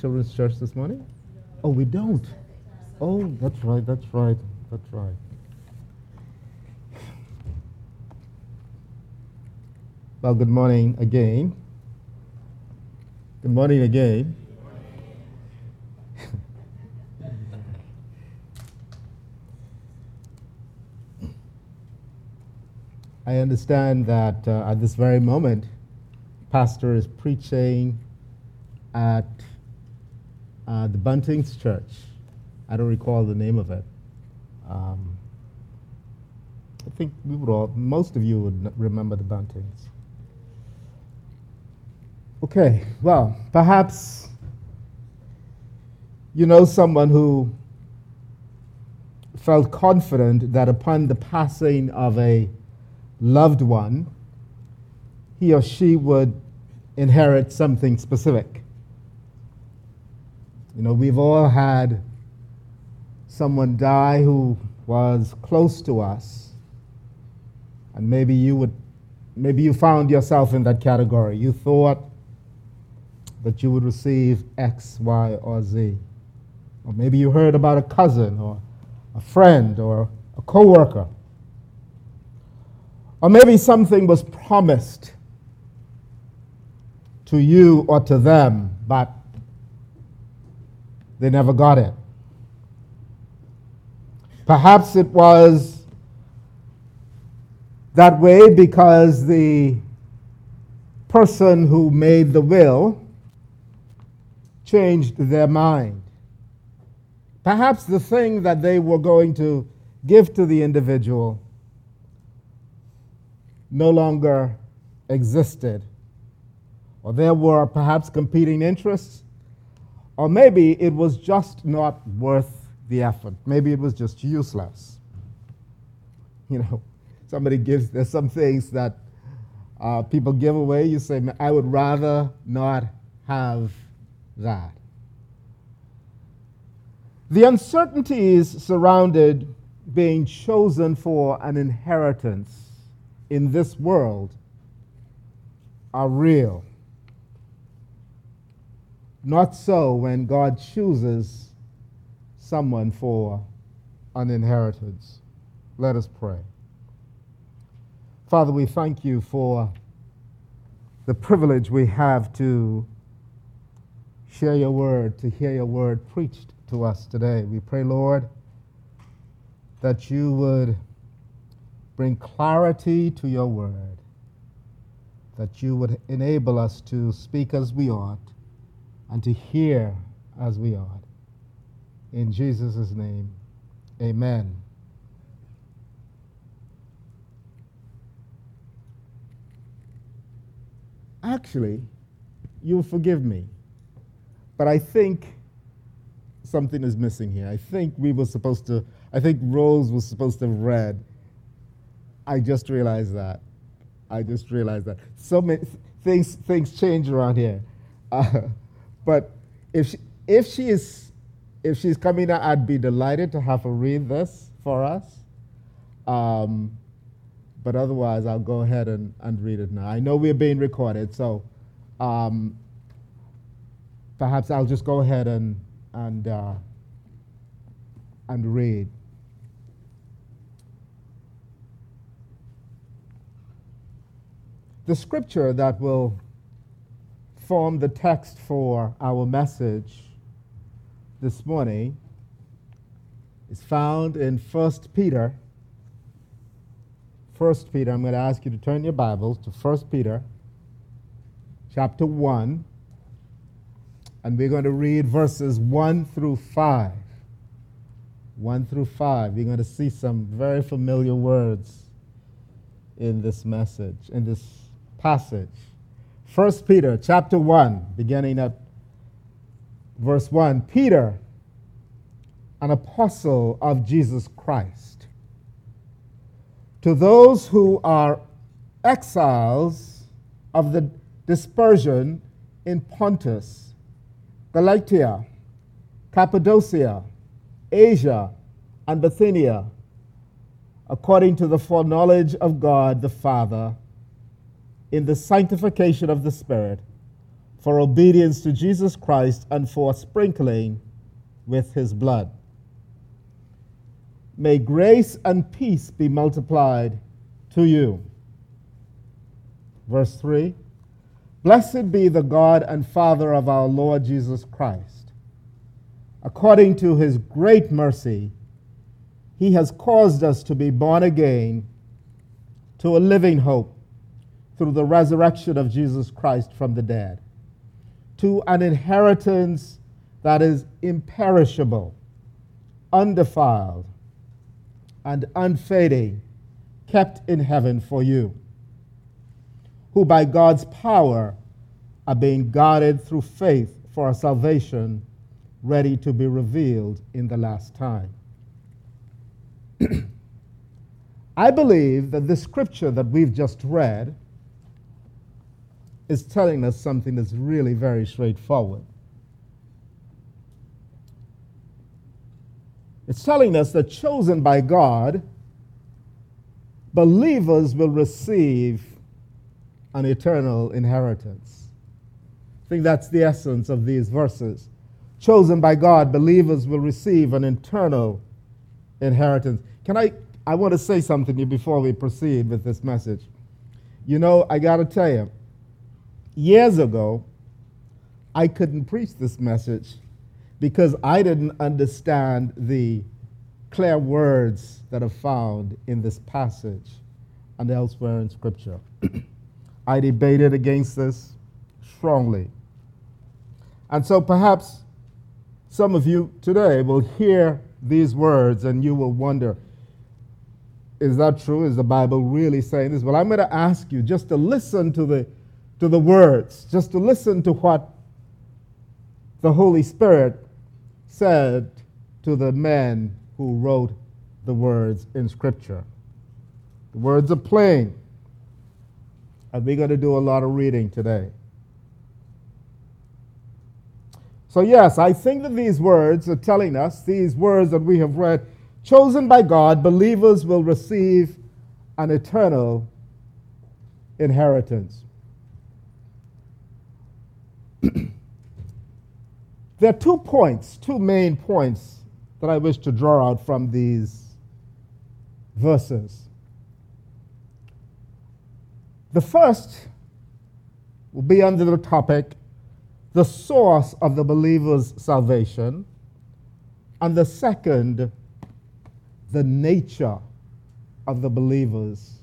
children's church this morning? Oh, we don't. Oh, that's right, that's right, that's right. Well, good morning again. Good morning again. I understand that uh, at this very moment, Pastor is preaching at uh, the Buntings Church. I don't recall the name of it. Um, I think we would all, most of you would remember the Buntings. Okay, well, perhaps you know someone who felt confident that upon the passing of a loved one, he or she would inherit something specific. You know, we've all had someone die who was close to us, and maybe you would, maybe you found yourself in that category. You thought that you would receive X, Y, or Z. Or maybe you heard about a cousin or a friend or a coworker. Or maybe something was promised to you or to them, but they never got it. Perhaps it was that way because the person who made the will changed their mind. Perhaps the thing that they were going to give to the individual no longer existed, or there were perhaps competing interests, or maybe it was just not worth the effort. Maybe it was just useless. You know, somebody gives, there's some things that uh, people give away. You say, I would rather not have that. The uncertainties surrounded being chosen for an inheritance in this world are real. Not so when God chooses someone for an inheritance. Let us pray. Father, we thank you for the privilege we have to share your word, to hear your word preached to us today. We pray, Lord, that you would bring clarity to your word, that you would enable us to speak as we ought and to hear as we ought. In Jesus' name, amen. Actually, you'll forgive me. But I think something is missing here. I think we were supposed to, I think Rose was supposed to have read. I just realized that. I just realized that. So many things, things change around here. Uh, but if she, if she is, if she's coming out, I'd be delighted to have her read this for us. Um, but otherwise, I'll go ahead and, and read it now. I know we're being recorded, so um, perhaps I'll just go ahead and, and, uh, and read. The scripture that will form the text for our message this morning is found in 1 Peter. 1 Peter, I'm going to ask you to turn your Bibles to 1 Peter chapter 1 and we're going to read verses 1 through 5. 1 through 5. You're going to see some very familiar words in this message, in this passage. 1 Peter chapter 1, beginning at verse 1. Peter, an apostle of Jesus Christ, to those who are exiles of the dispersion in Pontus Galatia, Cappadocia, Asia, and Bithynia, according to the foreknowledge of God the Father, in the sanctification of the Spirit, for obedience to Jesus Christ and for sprinkling with his blood. May grace and peace be multiplied to you. Verse 3 Blessed be the God and Father of our Lord Jesus Christ. According to his great mercy, he has caused us to be born again to a living hope through the resurrection of Jesus Christ from the dead, to an inheritance that is imperishable, undefiled, and unfading, kept in heaven for you, who by God's power are being guarded through faith for a salvation ready to be revealed in the last time. I believe that the scripture that we've just read is telling us something that's really very straightforward. It's telling us that chosen by God, believers will receive an eternal inheritance. I think that's the essence of these verses. Chosen by God, believers will receive an eternal inheritance. Can I? I want to say something to you before we proceed with this message. You know, I got to tell you, years ago, I couldn't preach this message because I didn't understand the clear words that are found in this passage and elsewhere in Scripture. I debated against this strongly. And so perhaps some of you today will hear these words and you will wonder is that true? Is the Bible really saying this? Well, I'm going to ask you just to listen to the, to the words, just to listen to what the Holy Spirit said to the men who wrote the words in Scripture. The words are plain. And we're going to do a lot of reading today. So, yes, I think that these words are telling us, these words that we have read, chosen by God, believers will receive an eternal inheritance. Are two points, two main points that I wish to draw out from these verses. The first will be under the topic the source of the believer's salvation, and the second, the nature of the believer's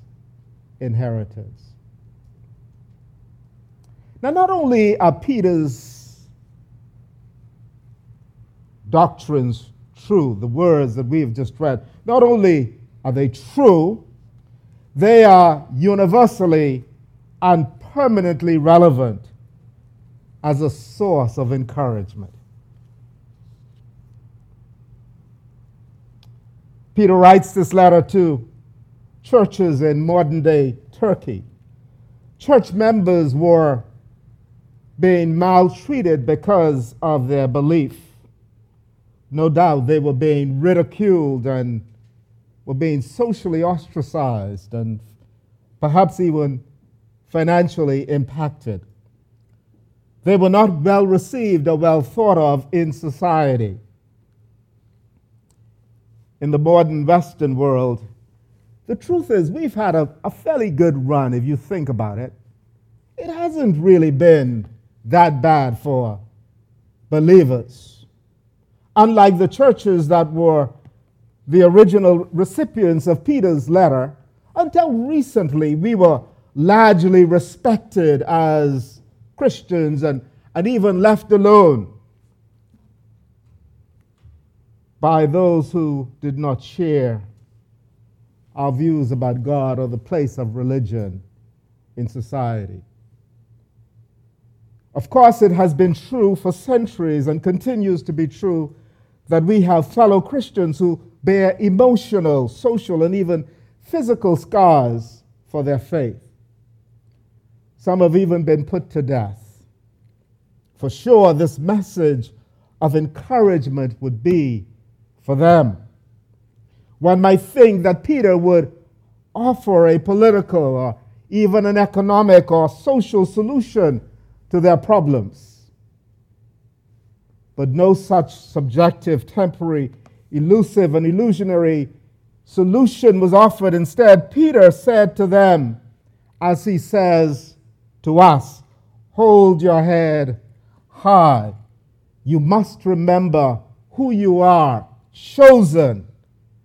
inheritance. Now, not only are Peter's doctrines true, the words that we have just read, not only are they true, they are universally and permanently relevant as a source of encouragement. Peter writes this letter to churches in modern day Turkey. Church members were being maltreated because of their belief. No doubt they were being ridiculed and were being socially ostracized and perhaps even financially impacted. They were not well received or well thought of in society. In the modern Western world, the truth is we've had a, a fairly good run if you think about it. It hasn't really been that bad for believers. Unlike the churches that were the original recipients of Peter's letter, until recently we were largely respected as Christians and, and even left alone by those who did not share our views about God or the place of religion in society. Of course, it has been true for centuries and continues to be true that we have fellow Christians who bear emotional, social, and even physical scars for their faith. Some have even been put to death. For sure, this message of encouragement would be for them. One might think that Peter would offer a political or even an economic or social solution to their problems. But no such subjective, temporary, elusive, and illusionary solution was offered. Instead, Peter said to them, as he says to us, Hold your head high. You must remember who you are, chosen,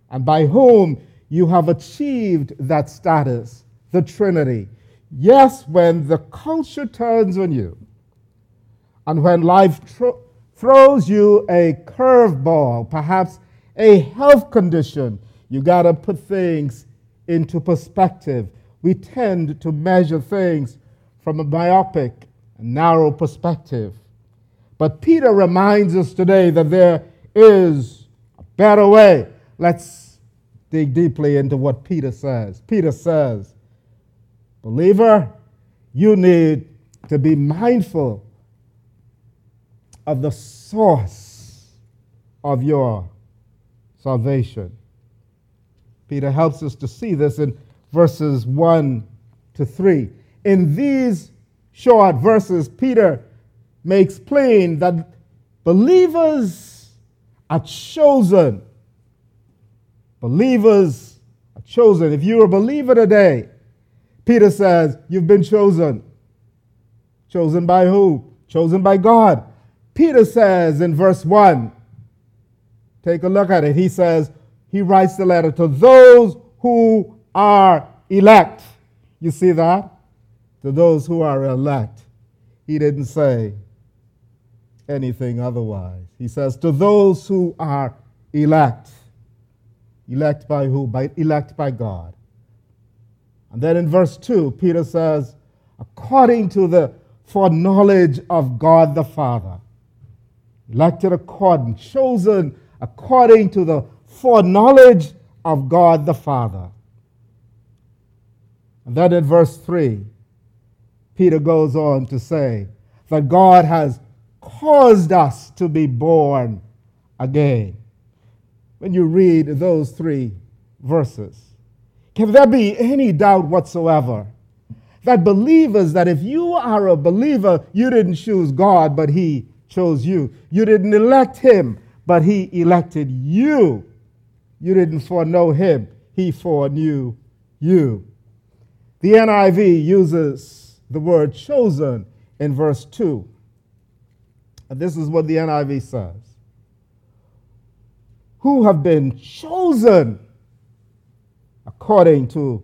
and by whom you have achieved that status, the Trinity. Yes, when the culture turns on you, and when life tro- throws you a curveball, perhaps a health condition, you got to put things into perspective. We tend to measure things from a myopic, narrow perspective. But Peter reminds us today that there is a better way. Let's dig deeply into what Peter says. Peter says, Believer, you need to be mindful of the source of your salvation. Peter helps us to see this in verses 1 to 3. In these short verses, Peter makes plain that believers are chosen. Believers are chosen. If you're a believer today, Peter says, You've been chosen. Chosen by who? Chosen by God. Peter says in verse 1, take a look at it. He says, he writes the letter to those who are elect. You see that? To those who are elect. He didn't say anything otherwise. He says, to those who are elect. Elect by who? By elect by God. And then in verse 2, Peter says, according to the foreknowledge of God the Father. Elected according, chosen according to the foreknowledge of God the Father. And then in verse 3, Peter goes on to say that God has caused us to be born again. When you read those three verses, can there be any doubt whatsoever that believers, that if you are a believer, you didn't choose God, but He chose you. You didn't elect Him, but He elected you. You didn't foreknow him, he foreknew you. The NIV uses the word chosen in verse 2. And this is what the NIV says Who have been chosen according to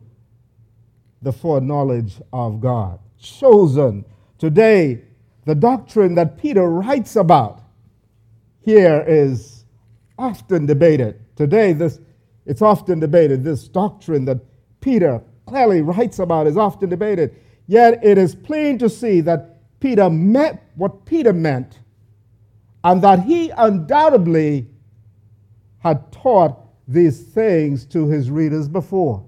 the foreknowledge of God. Chosen. Today, the doctrine that Peter writes about here is often debated. Today, this, it's often debated. This doctrine that Peter clearly writes about is often debated. Yet it is plain to see that Peter meant what Peter meant and that he undoubtedly had taught these things to his readers before.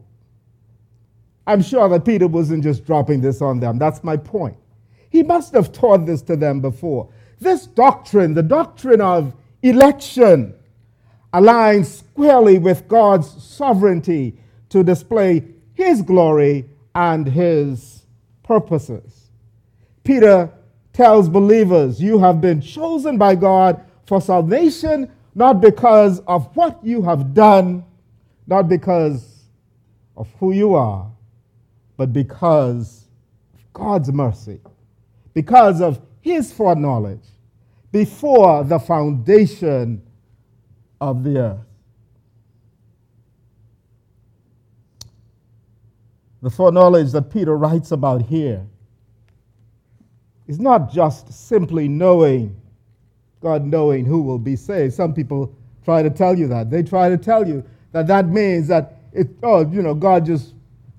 I'm sure that Peter wasn't just dropping this on them. That's my point. He must have taught this to them before. This doctrine, the doctrine of election, aligns squarely with God's sovereignty to display his glory and his purposes. Peter tells believers, You have been chosen by God for salvation, not because of what you have done, not because of who you are, but because of God's mercy, because of his foreknowledge before the foundation of the earth. The foreknowledge that Peter writes about here is not just simply knowing, God knowing who will be saved. Some people try to tell you that. They try to tell you that that means that it, oh, you know, God just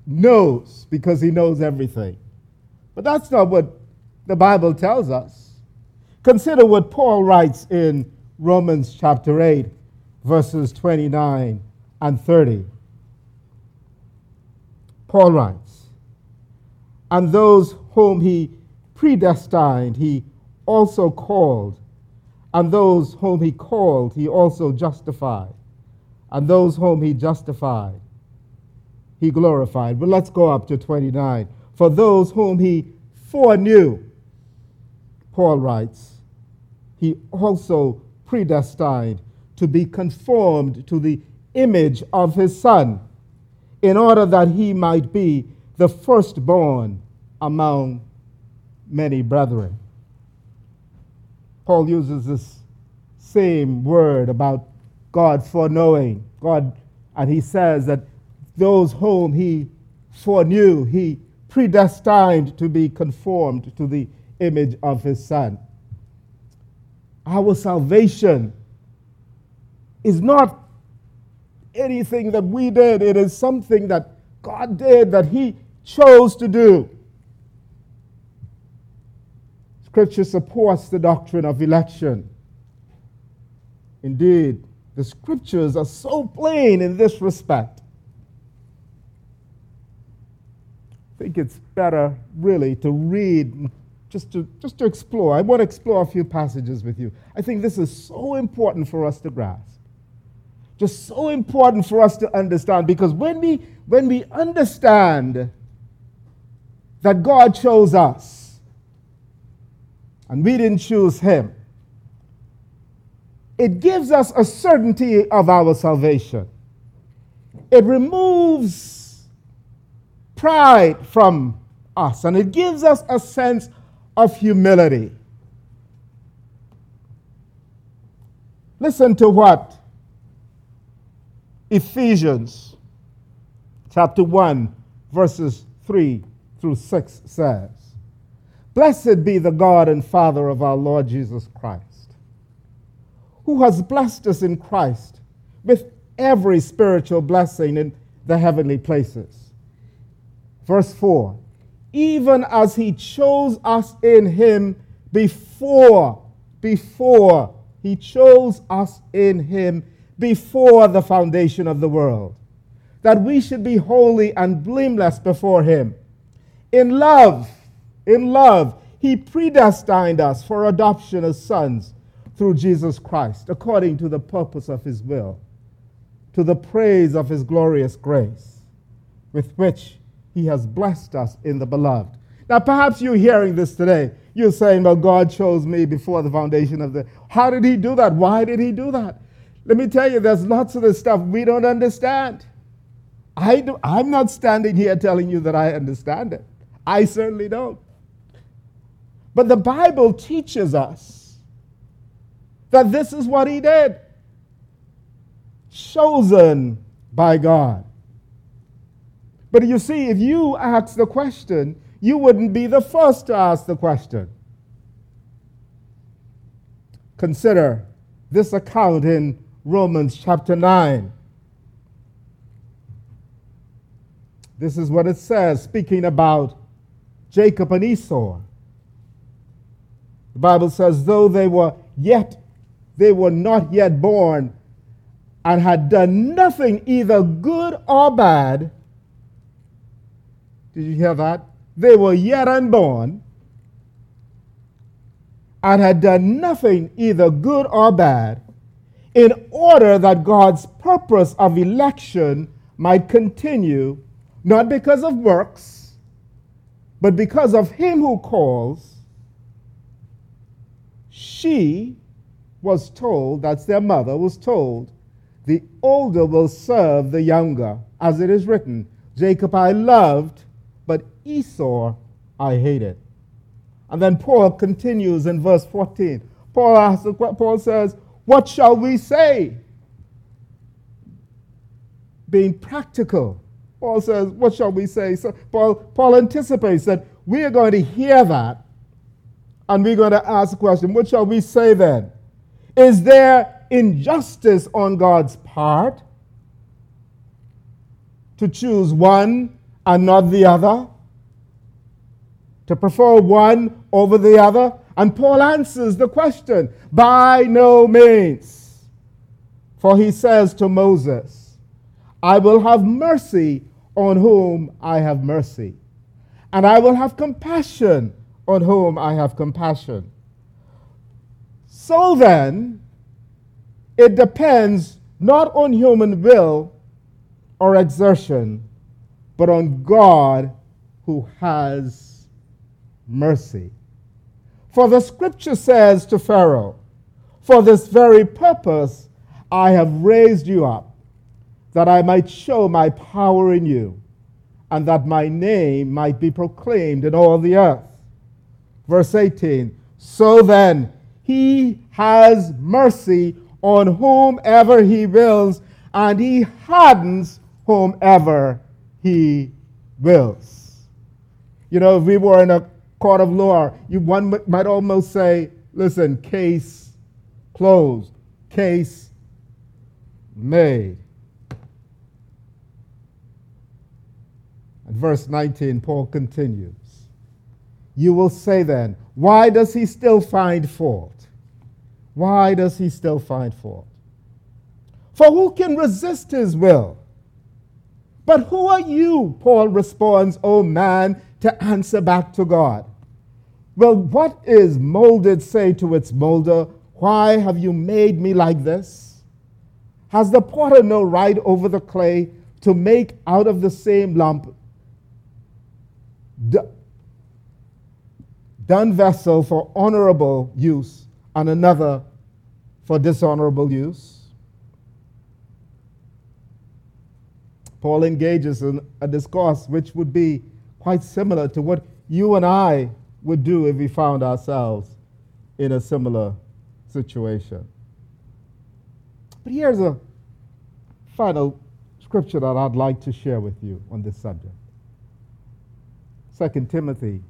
knows because he knows everything. But that's not what the Bible tells us. Consider what Paul writes in Romans chapter 8, verses 29 and 30. Paul writes, And those whom he predestined, he also called. And those whom he called, he also justified. And those whom he justified, he glorified. But let's go up to 29. For those whom he foreknew, Paul writes, He also predestined to be conformed to the image of his Son, in order that he might be the firstborn among many brethren. Paul uses this same word about God foreknowing. God, and he says that those whom he foreknew, he predestined to be conformed to the image of his Son. Our salvation is not anything that we did, it is something that God did, that he chose to do. Scripture supports the doctrine of election. Indeed, the scriptures are so plain in this respect. I think it's better, really, to read, just to, just to explore. I want to explore a few passages with you. I think this is so important for us to grasp. Just so important for us to understand because when we, when we understand that God chose us and we didn't choose Him, it gives us a certainty of our salvation. It removes pride from us and it gives us a sense of humility. Listen to what Ephesians chapter 1, verses 3 through 6 says Blessed be the God and Father of our Lord Jesus Christ who has blessed us in Christ with every spiritual blessing in the heavenly places. Verse 4 Even as he chose us in him before, before, he chose us in him before the foundation of the world, that we should be holy and blameless before him. In love, in love, he predestined us for adoption as sons through Jesus Christ, according to the purpose of his will, to the praise of his glorious grace, with which he has blessed us in the beloved. Now, perhaps you're hearing this today. You're saying, well, God chose me before the foundation of the. How did he do that? Why did he do that? Let me tell you, there's lots of this stuff we don't understand. I do, I'm not standing here telling you that I understand it. I certainly don't. But the Bible teaches us that this is what he did. Chosen by God. But you see, if you ask the question, you wouldn't be the first to ask the question. Consider this account in Romans chapter 9. This is what it says, speaking about Jacob and Esau. The Bible says, though they were yet they were not yet born and had done nothing either good or bad. Did you hear that? They were yet unborn and had done nothing either good or bad in order that God's purpose of election might continue, not because of works, but because of him who calls. She was told, that's their mother, was told, the older will serve the younger, as it is written, Jacob I loved, Esau I hated. And then Paul continues in verse 14. Paul asks, Paul says, What shall we say? Being practical. Paul says, What shall we say? So Paul, Paul anticipates that we are going to hear that and we're going to ask the question, What shall we say then? Is there injustice on God's part to choose one and not the other? To prefer one over the other? And Paul answers the question by no means. For he says to Moses, I will have mercy on whom I have mercy, and I will have compassion on whom I have compassion. So then, it depends not on human will or exertion, but on God who has mercy. For the scripture says to Pharaoh, For this very purpose I have raised you up, that I might show my power in you, and that my name might be proclaimed in all the earth. Verse 18 So then, he has mercy on whomever he wills, and he hardens whomever he wills. You know, if we were in a court of law, you, one might almost say, listen, case closed, case made. And verse 19, Paul continues. You will say then, why does he still find fault? Why does he still find fault? For who can resist his will? But who are you, Paul responds, O man, to answer back to God? Well, what is molded say to its molder, Why have you made me like this? Has the potter no right over the clay to make out of the same lump done vessel for honorable use and another for dishonorable use? Paul engages in a discourse which would be quite similar to what you and I would do if we found ourselves in a similar situation. But here's a final scripture that I'd like to share with you on this subject. 2 Timothy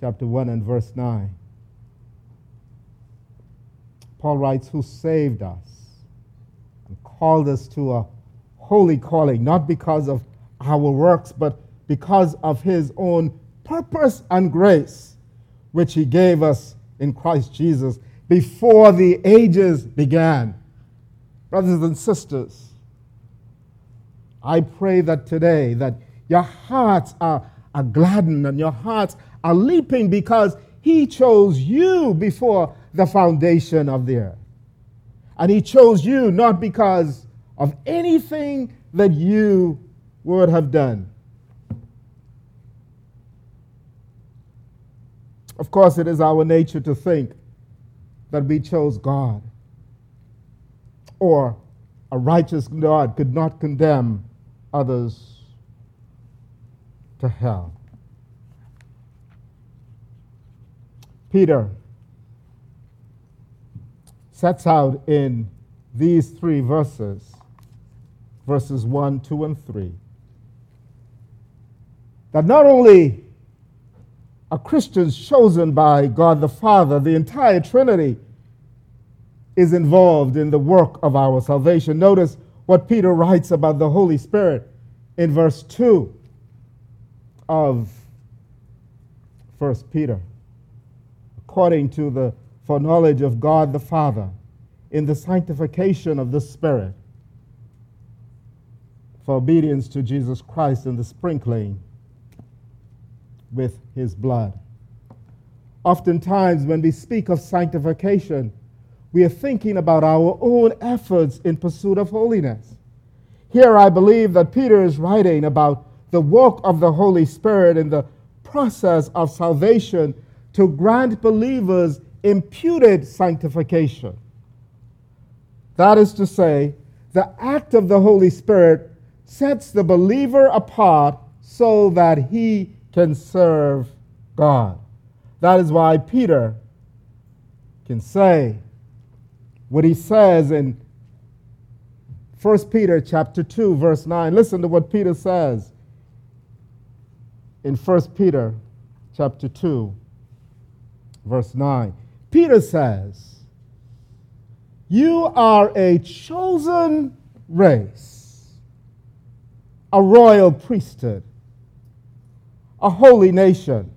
chapter 1 and verse 9. Paul writes, Who saved us and called us to a holy calling, not because of our works, but because of his own purpose and grace, which he gave us in Christ Jesus before the ages began. Brothers and sisters, I pray that today that your hearts are, are gladdened and your hearts are leaping because he chose you before the foundation of the earth. And he chose you not because of anything that you would have done. Of course, it is our nature to think that we chose God or a righteous God could not condemn others to hell. Peter sets out in these three verses verses 1, 2, and 3. That not only are Christians chosen by God the Father, the entire Trinity is involved in the work of our salvation. Notice what Peter writes about the Holy Spirit in verse 2 of 1 Peter. According to the foreknowledge of God the Father, in the sanctification of the Spirit for obedience to Jesus Christ and the sprinkling with his blood. Oftentimes, when we speak of sanctification, we are thinking about our own efforts in pursuit of holiness. Here, I believe that Peter is writing about the work of the Holy Spirit in the process of salvation to grant believers imputed sanctification. That is to say, the act of the Holy Spirit sets the believer apart so that he can serve God. That is why Peter can say what he says in 1 Peter chapter 2 verse 9. Listen to what Peter says in 1 Peter chapter 2 verse 9. Peter says, "You are a chosen race, a royal priesthood, a holy nation,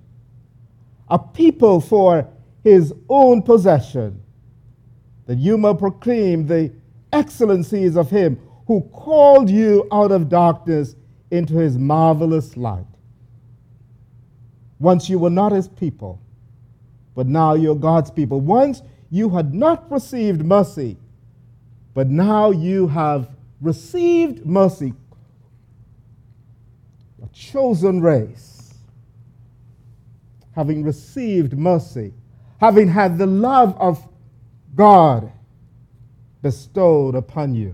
a people for his own possession, that you may proclaim the excellencies of him who called you out of darkness into his marvelous light. Once you were not his people, but now you're God's people. Once you had not received mercy, but now you have received mercy A chosen race, having received mercy, having had the love of God bestowed upon you.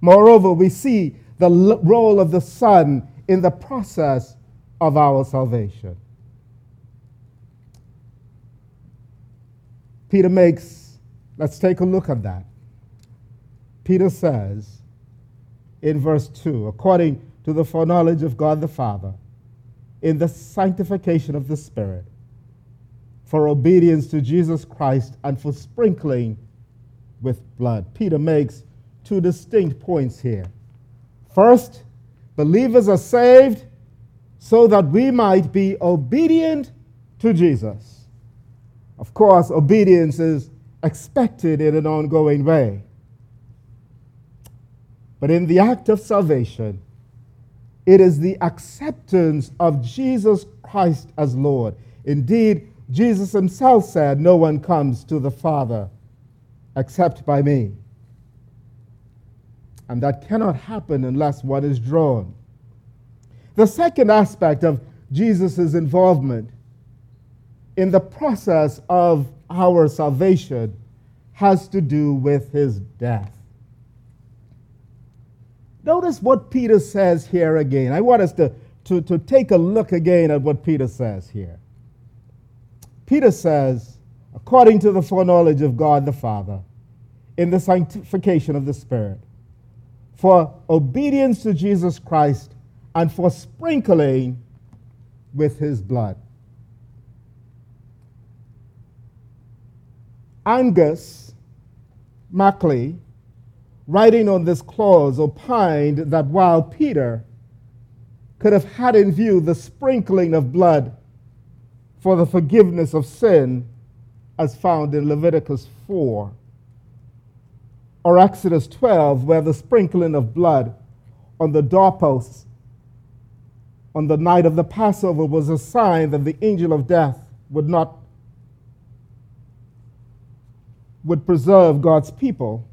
Moreover, we see the role of the Son in the process of our salvation. Peter makes, let's take a look at that. Peter says in verse 2 according to the foreknowledge of God the Father, in the sanctification of the Spirit, for obedience to Jesus Christ and for sprinkling with blood. Peter makes two distinct points here. First, believers are saved so that we might be obedient to Jesus. Of course, obedience is expected in an ongoing way. But in the act of salvation, it is the acceptance of Jesus Christ as Lord. Indeed, Jesus himself said, No one comes to the Father except by me. And that cannot happen unless one is drawn. The second aspect of Jesus' involvement in the process of our salvation has to do with his death. Notice what Peter says here again. I want us to, to, to take a look again at what Peter says here. Peter says, according to the foreknowledge of God the Father, in the sanctification of the Spirit, for obedience to Jesus Christ and for sprinkling with his blood. Angus Mackley, writing on this clause, opined that while Peter could have had in view the sprinkling of blood for the forgiveness of sin, as found in Leviticus 4, or Exodus 12, where the sprinkling of blood on the doorposts on the night of the Passover was a sign that the angel of death would not would preserve God's people,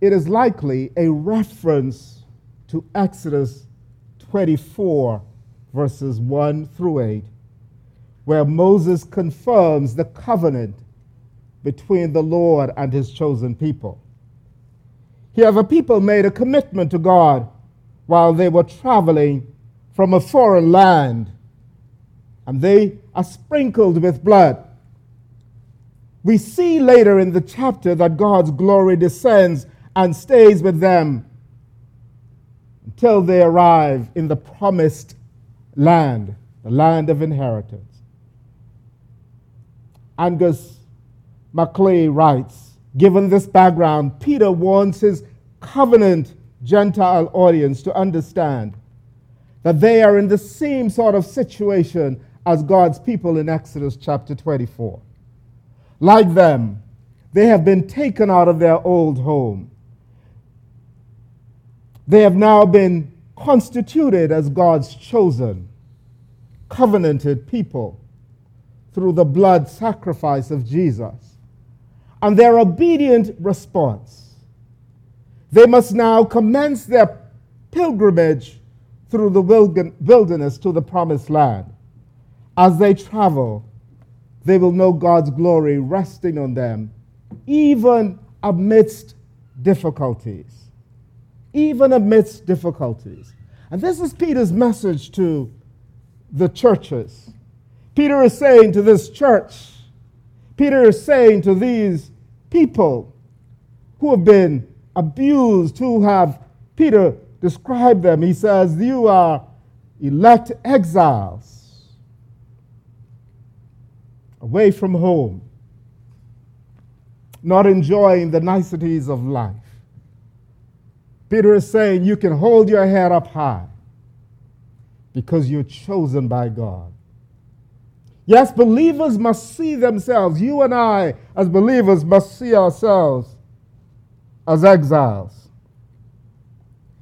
it is likely a reference to Exodus 24, verses 1 through 8, where Moses confirms the covenant between the Lord and his chosen people. Here, the people made a commitment to God while they were traveling from a foreign land, and they are sprinkled with blood. We see later in the chapter that God's glory descends and stays with them until they arrive in the promised land, the land of inheritance. Angus Mackley writes Given this background, Peter warns his covenant Gentile audience to understand that they are in the same sort of situation as God's people in Exodus chapter 24. Like them, they have been taken out of their old home. They have now been constituted as God's chosen, covenanted people through the blood sacrifice of Jesus and their obedient response. They must now commence their pilgrimage through the wilderness to the promised land. As they travel, they will know God's glory resting on them, even amidst difficulties. Even amidst difficulties. And this is Peter's message to the churches. Peter is saying to this church, Peter is saying to these people who have been abused, who have, Peter described them. He says, You are elect exiles away from home, not enjoying the niceties of life. Peter is saying, You can hold your head up high because you're chosen by God. Yes, believers must see themselves. You and I, as believers, must see ourselves as exiles.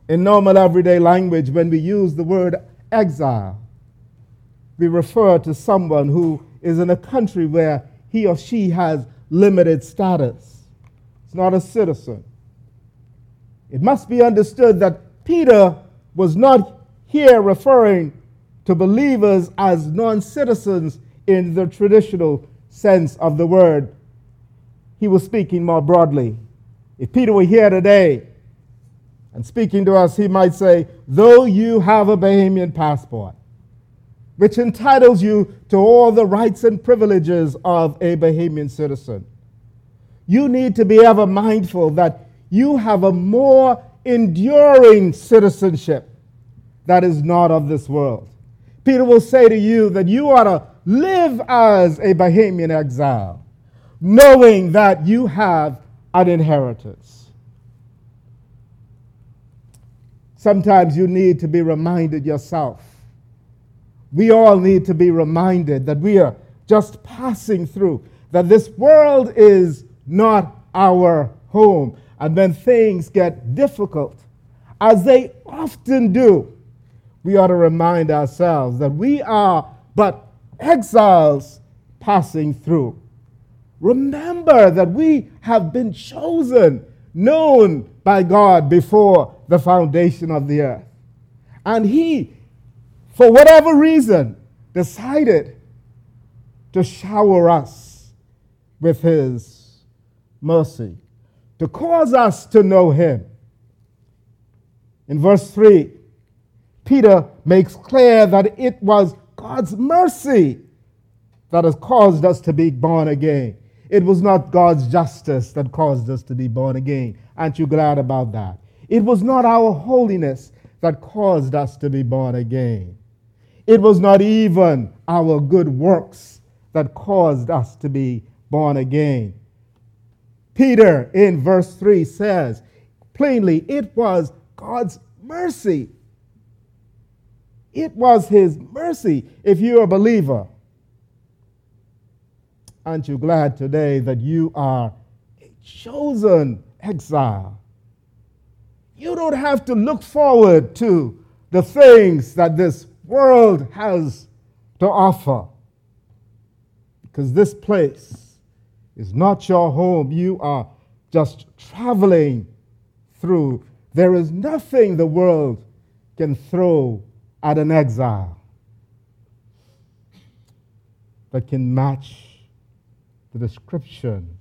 In normal everyday language, when we use the word exile, we refer to someone who is in a country where he or she has limited status. It's not a citizen. It must be understood that Peter was not here referring to believers as non citizens in the traditional sense of the word. He was speaking more broadly. If Peter were here today and speaking to us, he might say, Though you have a Bahamian passport, which entitles you to all the rights and privileges of a Bahamian citizen, you need to be ever mindful that you have a more enduring citizenship that is not of this world. Peter will say to you that you ought to live as a Bahamian exile, knowing that you have an inheritance. Sometimes you need to be reminded yourself. We all need to be reminded that we are just passing through, that this world is not our home. And when things get difficult, as they often do, we ought to remind ourselves that we are but exiles passing through. Remember that we have been chosen, known by God before the foundation of the earth. And He, for whatever reason, decided to shower us with His mercy, to cause us to know Him. In verse 3, Peter makes clear that it was God's mercy that has caused us to be born again. It was not God's justice that caused us to be born again. Aren't you glad about that? It was not our holiness that caused us to be born again. It was not even our good works that caused us to be born again. Peter in verse 3 says plainly, it was God's mercy it was His mercy if you're a believer. Aren't you glad today that you are a chosen exile? You don't have to look forward to the things that this world has to offer. Because this place is not your home. You are just traveling through. There is nothing the world can throw at an exile that can match the description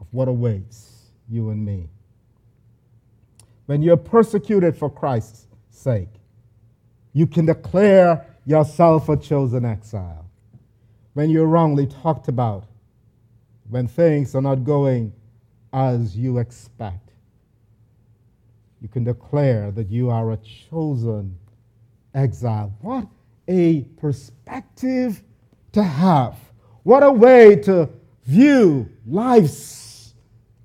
of what awaits you and me. When you're persecuted for Christ's sake, you can declare yourself a chosen exile. When you're wrongly talked about, when things are not going as you expect, you can declare that you are a chosen exile. What a perspective to have. What a way to view life's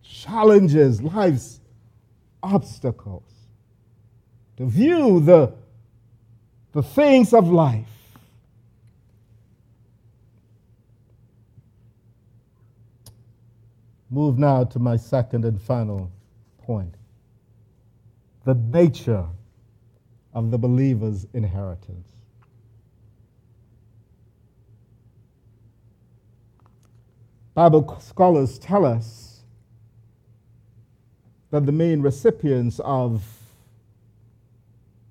challenges, life's obstacles. To view the, the things of life. Move now to my second and final point the nature of the believer's inheritance. Bible scholars tell us that the main recipients of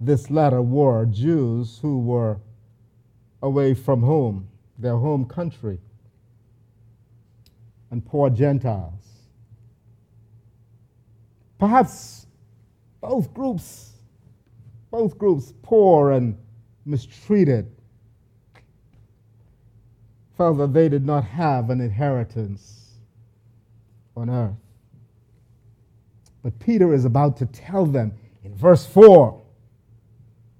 this letter were Jews who were away from home, their home country, and poor Gentiles. Perhaps both groups both groups, poor and mistreated, felt that they did not have an inheritance on earth. But Peter is about to tell them in verse 4.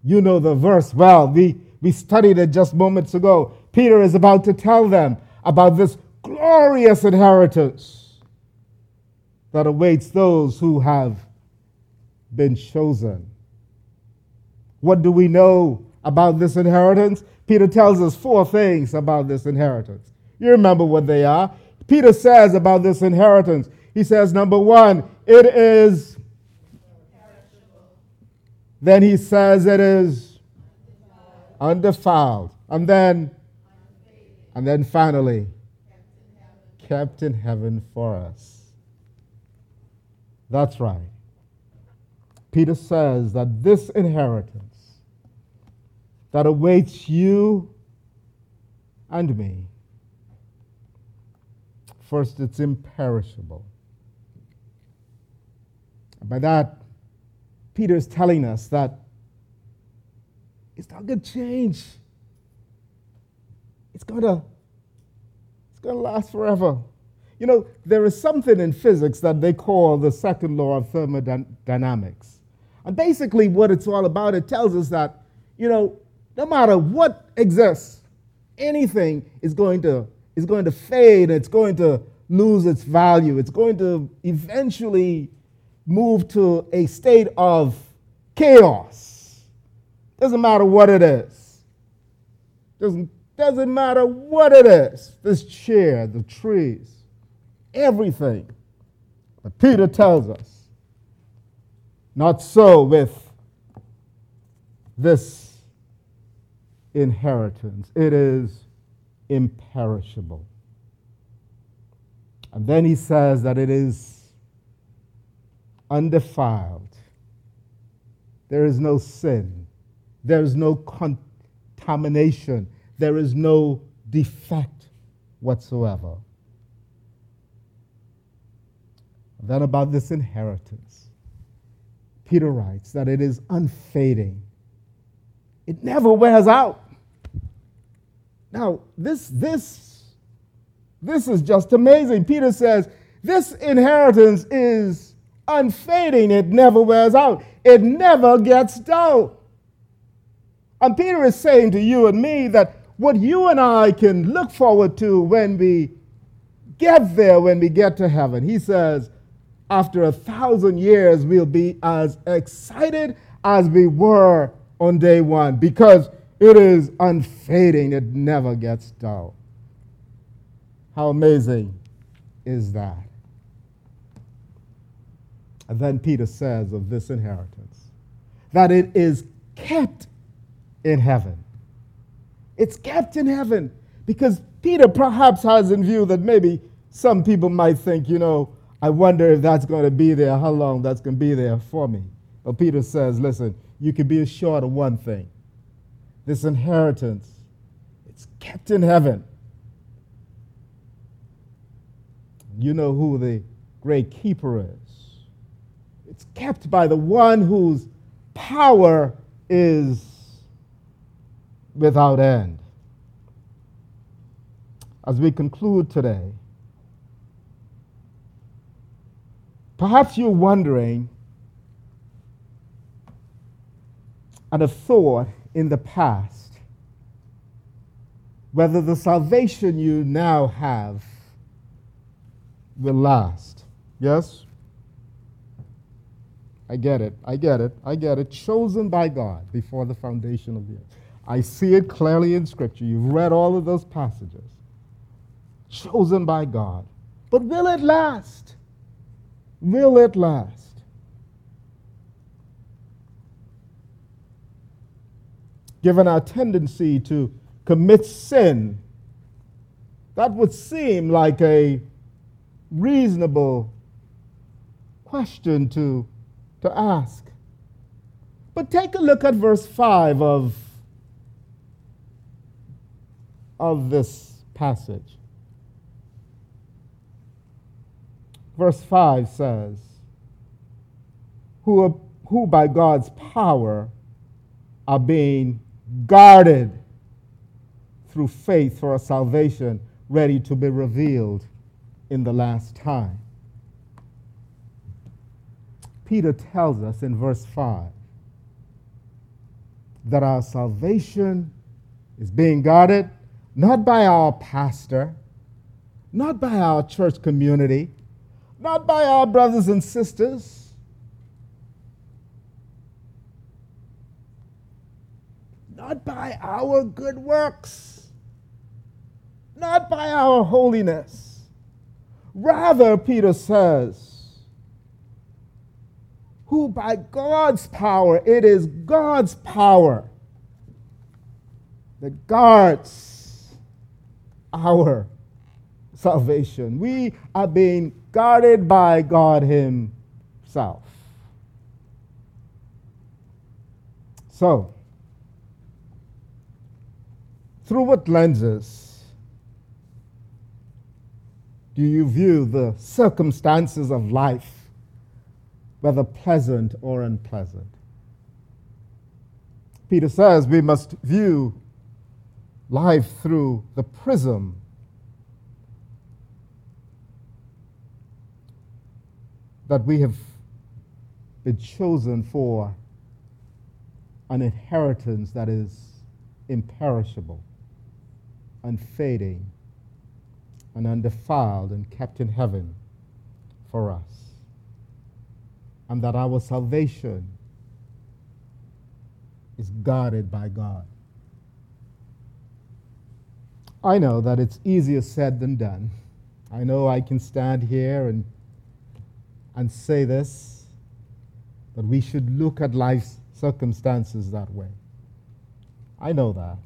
You know the verse well. We, we studied it just moments ago. Peter is about to tell them about this glorious inheritance that awaits those who have been chosen. What do we know about this inheritance? Peter tells us four things about this inheritance. You remember what they are. Peter says about this inheritance, he says, number one, it is. Then he says it is undefiled. And then, and then finally, kept in heaven for us. That's right. Peter says that this inheritance that awaits you and me. First, it's imperishable. By that, Peter is telling us that it's not going to change. It's going to to last forever. You know, there is something in physics that they call the second law of thermodynamics. And basically, what it's all about, it tells us that, you know, no matter what exists, anything is going to, is going to fade, it's going to lose its value, it's going to eventually move to a state of chaos. Doesn't matter what it is. Doesn't, doesn't matter what it is. This chair, the trees, everything. But Peter tells us, not so with this inheritance. It is imperishable. And then he says that it is undefiled. There is no sin. There is no contamination. There is no defect whatsoever. Then, about this inheritance, Peter writes that it is unfading, it never wears out. Now, this, this, this is just amazing. Peter says, This inheritance is unfading, it never wears out, it never gets dull. And Peter is saying to you and me that what you and I can look forward to when we get there, when we get to heaven, he says, after a thousand years, we'll be as excited as we were on day one because it is unfading, it never gets dull. How amazing is that? And then Peter says of this inheritance that it is kept in heaven. It's kept in heaven because Peter perhaps has in view that maybe some people might think, you know, I wonder if that's going to be there, how long that's going to be there for me. But Peter says, listen, you can be assured of one thing this inheritance, it's kept in heaven. You know who the great keeper is. It's kept by the one whose power is without end. As we conclude today, perhaps you're wondering and have thought in the past whether the salvation you now have will last. Yes? I get it. I get it. I get it. Chosen by God before the foundation of the earth. I see it clearly in Scripture. You've read all of those passages. Chosen by God. But will it last? Will it last? Given our tendency to commit sin, that would seem like a reasonable question to to ask. But take a look at verse 5 of, of this passage. Verse 5 says, who, who by God's power are being guarded through faith for a salvation ready to be revealed in the last time. Peter tells us in verse 5 that our salvation is being guarded not by our pastor, not by our church community, not by our brothers and sisters. Not by our good works, not by our holiness. Rather, Peter says, who by God's power, it is God's power that guards our salvation. We are being guarded by God Himself. So, Through what lenses do you view the circumstances of life, whether pleasant or unpleasant? Peter says we must view life through the prism that we have been chosen for an inheritance that is imperishable, unfading, and undefiled, and kept in heaven for us. And that our salvation is guarded by God. I know that it's easier said than done. I know I can stand here and, and say this, but we should look at life's circumstances that way. I know that.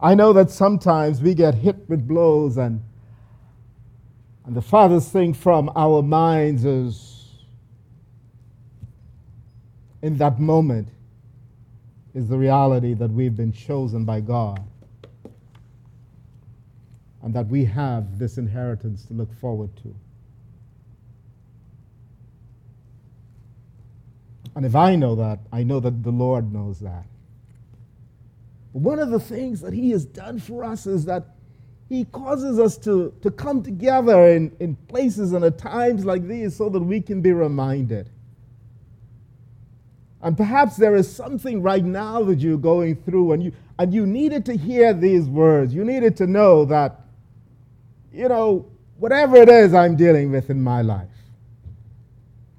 I know that sometimes we get hit with blows, and, and the farthest thing from our minds is in that moment is the reality that we've been chosen by God and that we have this inheritance to look forward to. And if I know that, I know that the Lord knows that. But one of the things that He has done for us is that He causes us to, to come together in, in places and at times like these so that we can be reminded. And perhaps there is something right now that you're going through and you, and you needed to hear these words. You needed to know that, you know, whatever it is I'm dealing with in my life,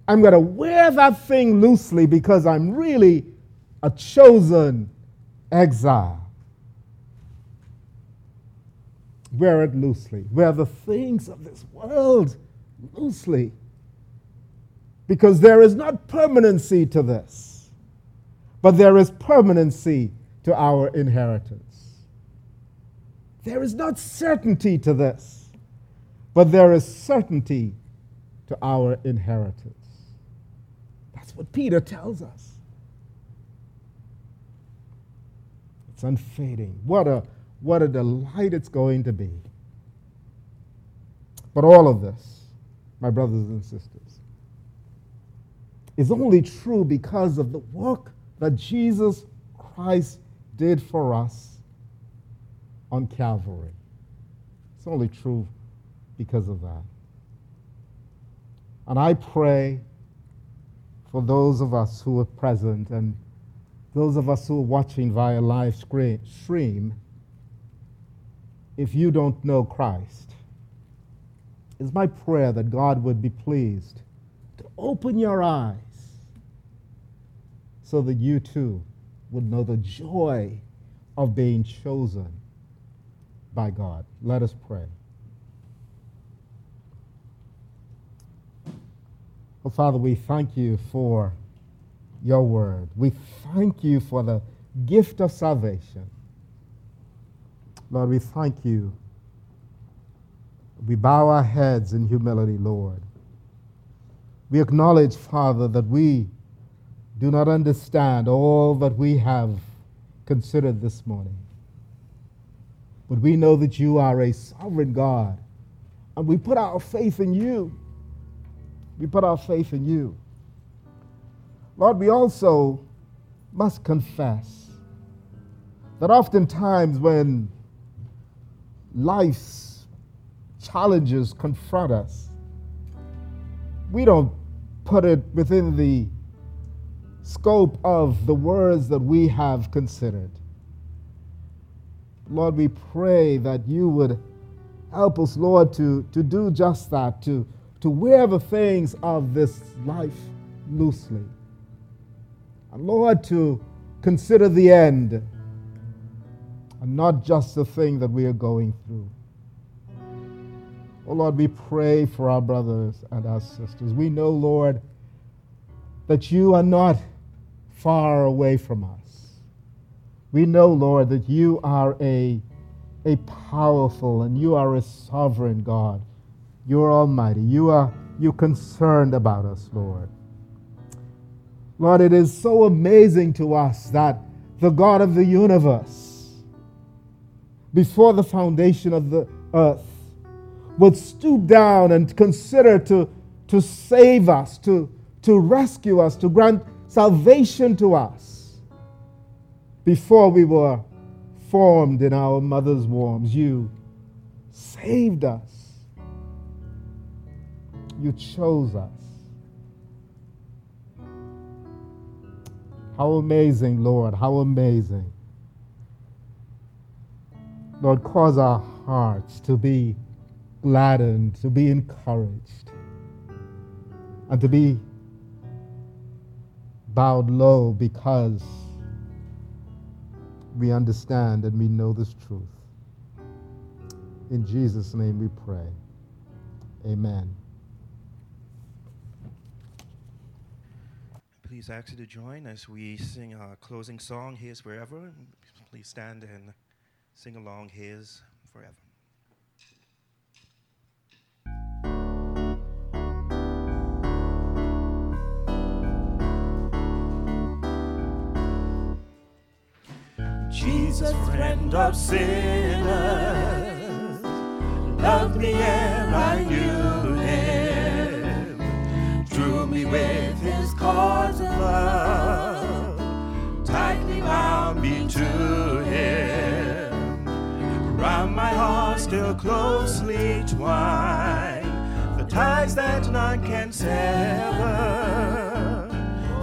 I'm going to wear that thing loosely because I'm really a chosen exile. Wear it loosely. Wear the things of this world loosely. Because there is not permanency to this, but there is permanency to our inheritance. There is not certainty to this, but there is certainty to our inheritance That's what Peter tells us. It's unfading. What a, what a delight it's going to be. But all of this, my brothers and sisters, is only true because of the work that Jesus Christ did for us on Calvary. It's only true because of that. And I pray for those of us who are present and those of us who are watching via live stream, if you don't know Christ, it's my prayer that God would be pleased to open your eyes so that you too would know the joy of being chosen by God. Let us pray. Oh, Father, we thank you for your word. We thank you for the gift of salvation. Lord, we thank you. We bow our heads in humility, Lord. We acknowledge, Father, that we do not understand all that we have considered this morning. But we know that you are a sovereign God, and we put our faith in you. We put our faith in you. Lord, we also must confess that oftentimes when life's challenges confront us, we don't put it within the scope of the words that we have considered. Lord, we pray that you would help us, Lord, to, to do just that, to to wear the things of this life loosely. And Lord, to consider the end and not just the thing that we are going through. Oh Lord, we pray for our brothers and our sisters. We know, Lord, that you are not far away from us. We know, Lord, that you are a, a powerful and you are a sovereign God. You're almighty. You are you concerned about us, Lord. Lord, it is so amazing to us that the God of the universe before the foundation of the earth, would stoop down and consider to, to save us, to, to rescue us, to grant salvation to us before we were formed in our mother's wombs. You saved us. You chose us. How amazing, Lord, how amazing. Lord, cause our hearts to be gladdened, to be encouraged, and to be bowed low because we understand and we know this truth. In Jesus' name we pray. Amen. Please ask you to join as we sing our closing song, His Forever. Please stand and sing along His Forever. Jesus, friend of sinners, love me and I knew closely twined, the ties that none can sever.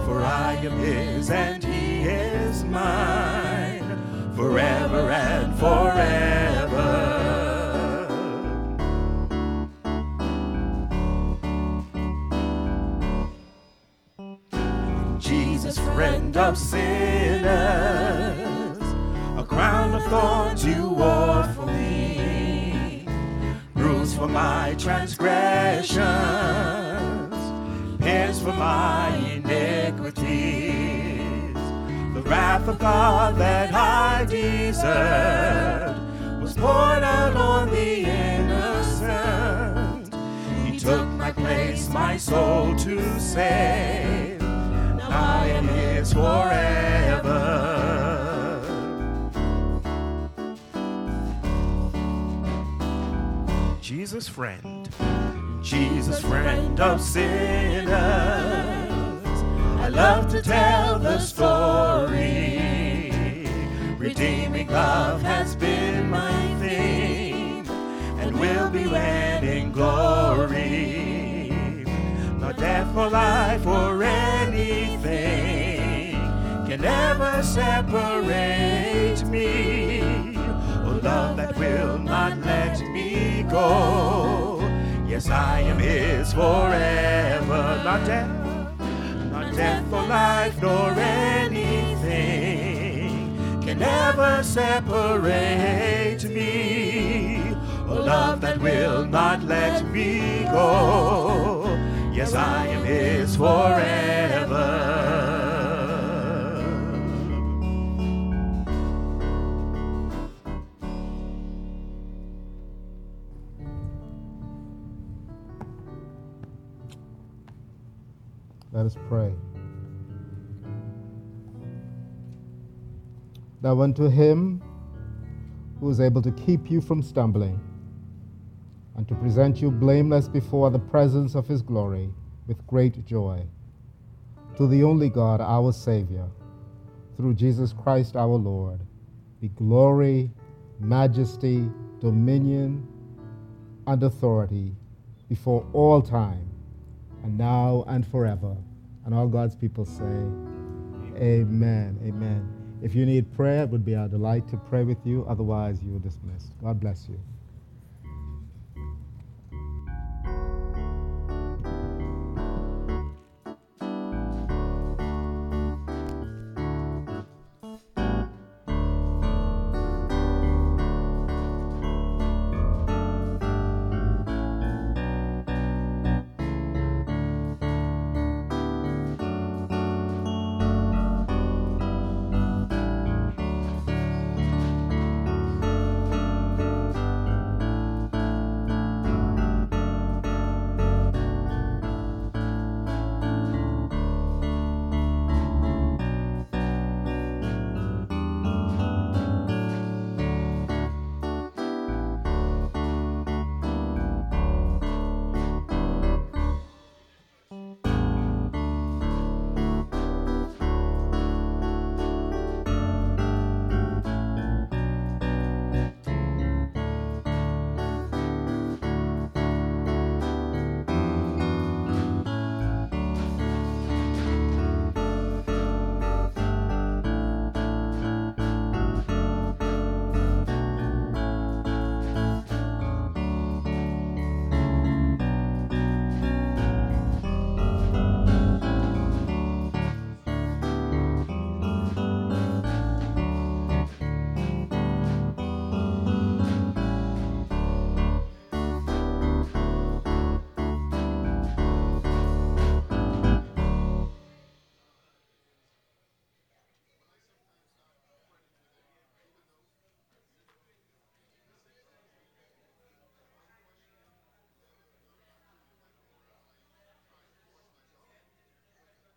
For I am his and he is mine forever and forever. Jesus, friend of sinners, a crown of thorns you wore for my transgressions, pierced for my iniquities The wrath of God that I deserved was poured out on the innocent. He took my place, my soul to save. Now I am His forever. Jesus, friend, Jesus, friend of sinners. I love to tell the story. Redeeming love has been my theme and will be when in glory. Not death nor life or anything can ever separate me. Oh, love that will not let me go. Yes, I am His forever. Not death not death or life nor anything can ever separate me. Oh, A love that will not let me go. Yes, I am His forever. Let us pray. Now, unto him who is able to keep you from stumbling and to present you blameless before the presence of his glory with great joy, to the only God, our Savior, through Jesus Christ our Lord, be glory, majesty, dominion, and authority before all time and now and forever. And all God's people say, Amen. Amen. If you need prayer, it would be our delight to pray with you. Otherwise, you are dismissed. God bless you.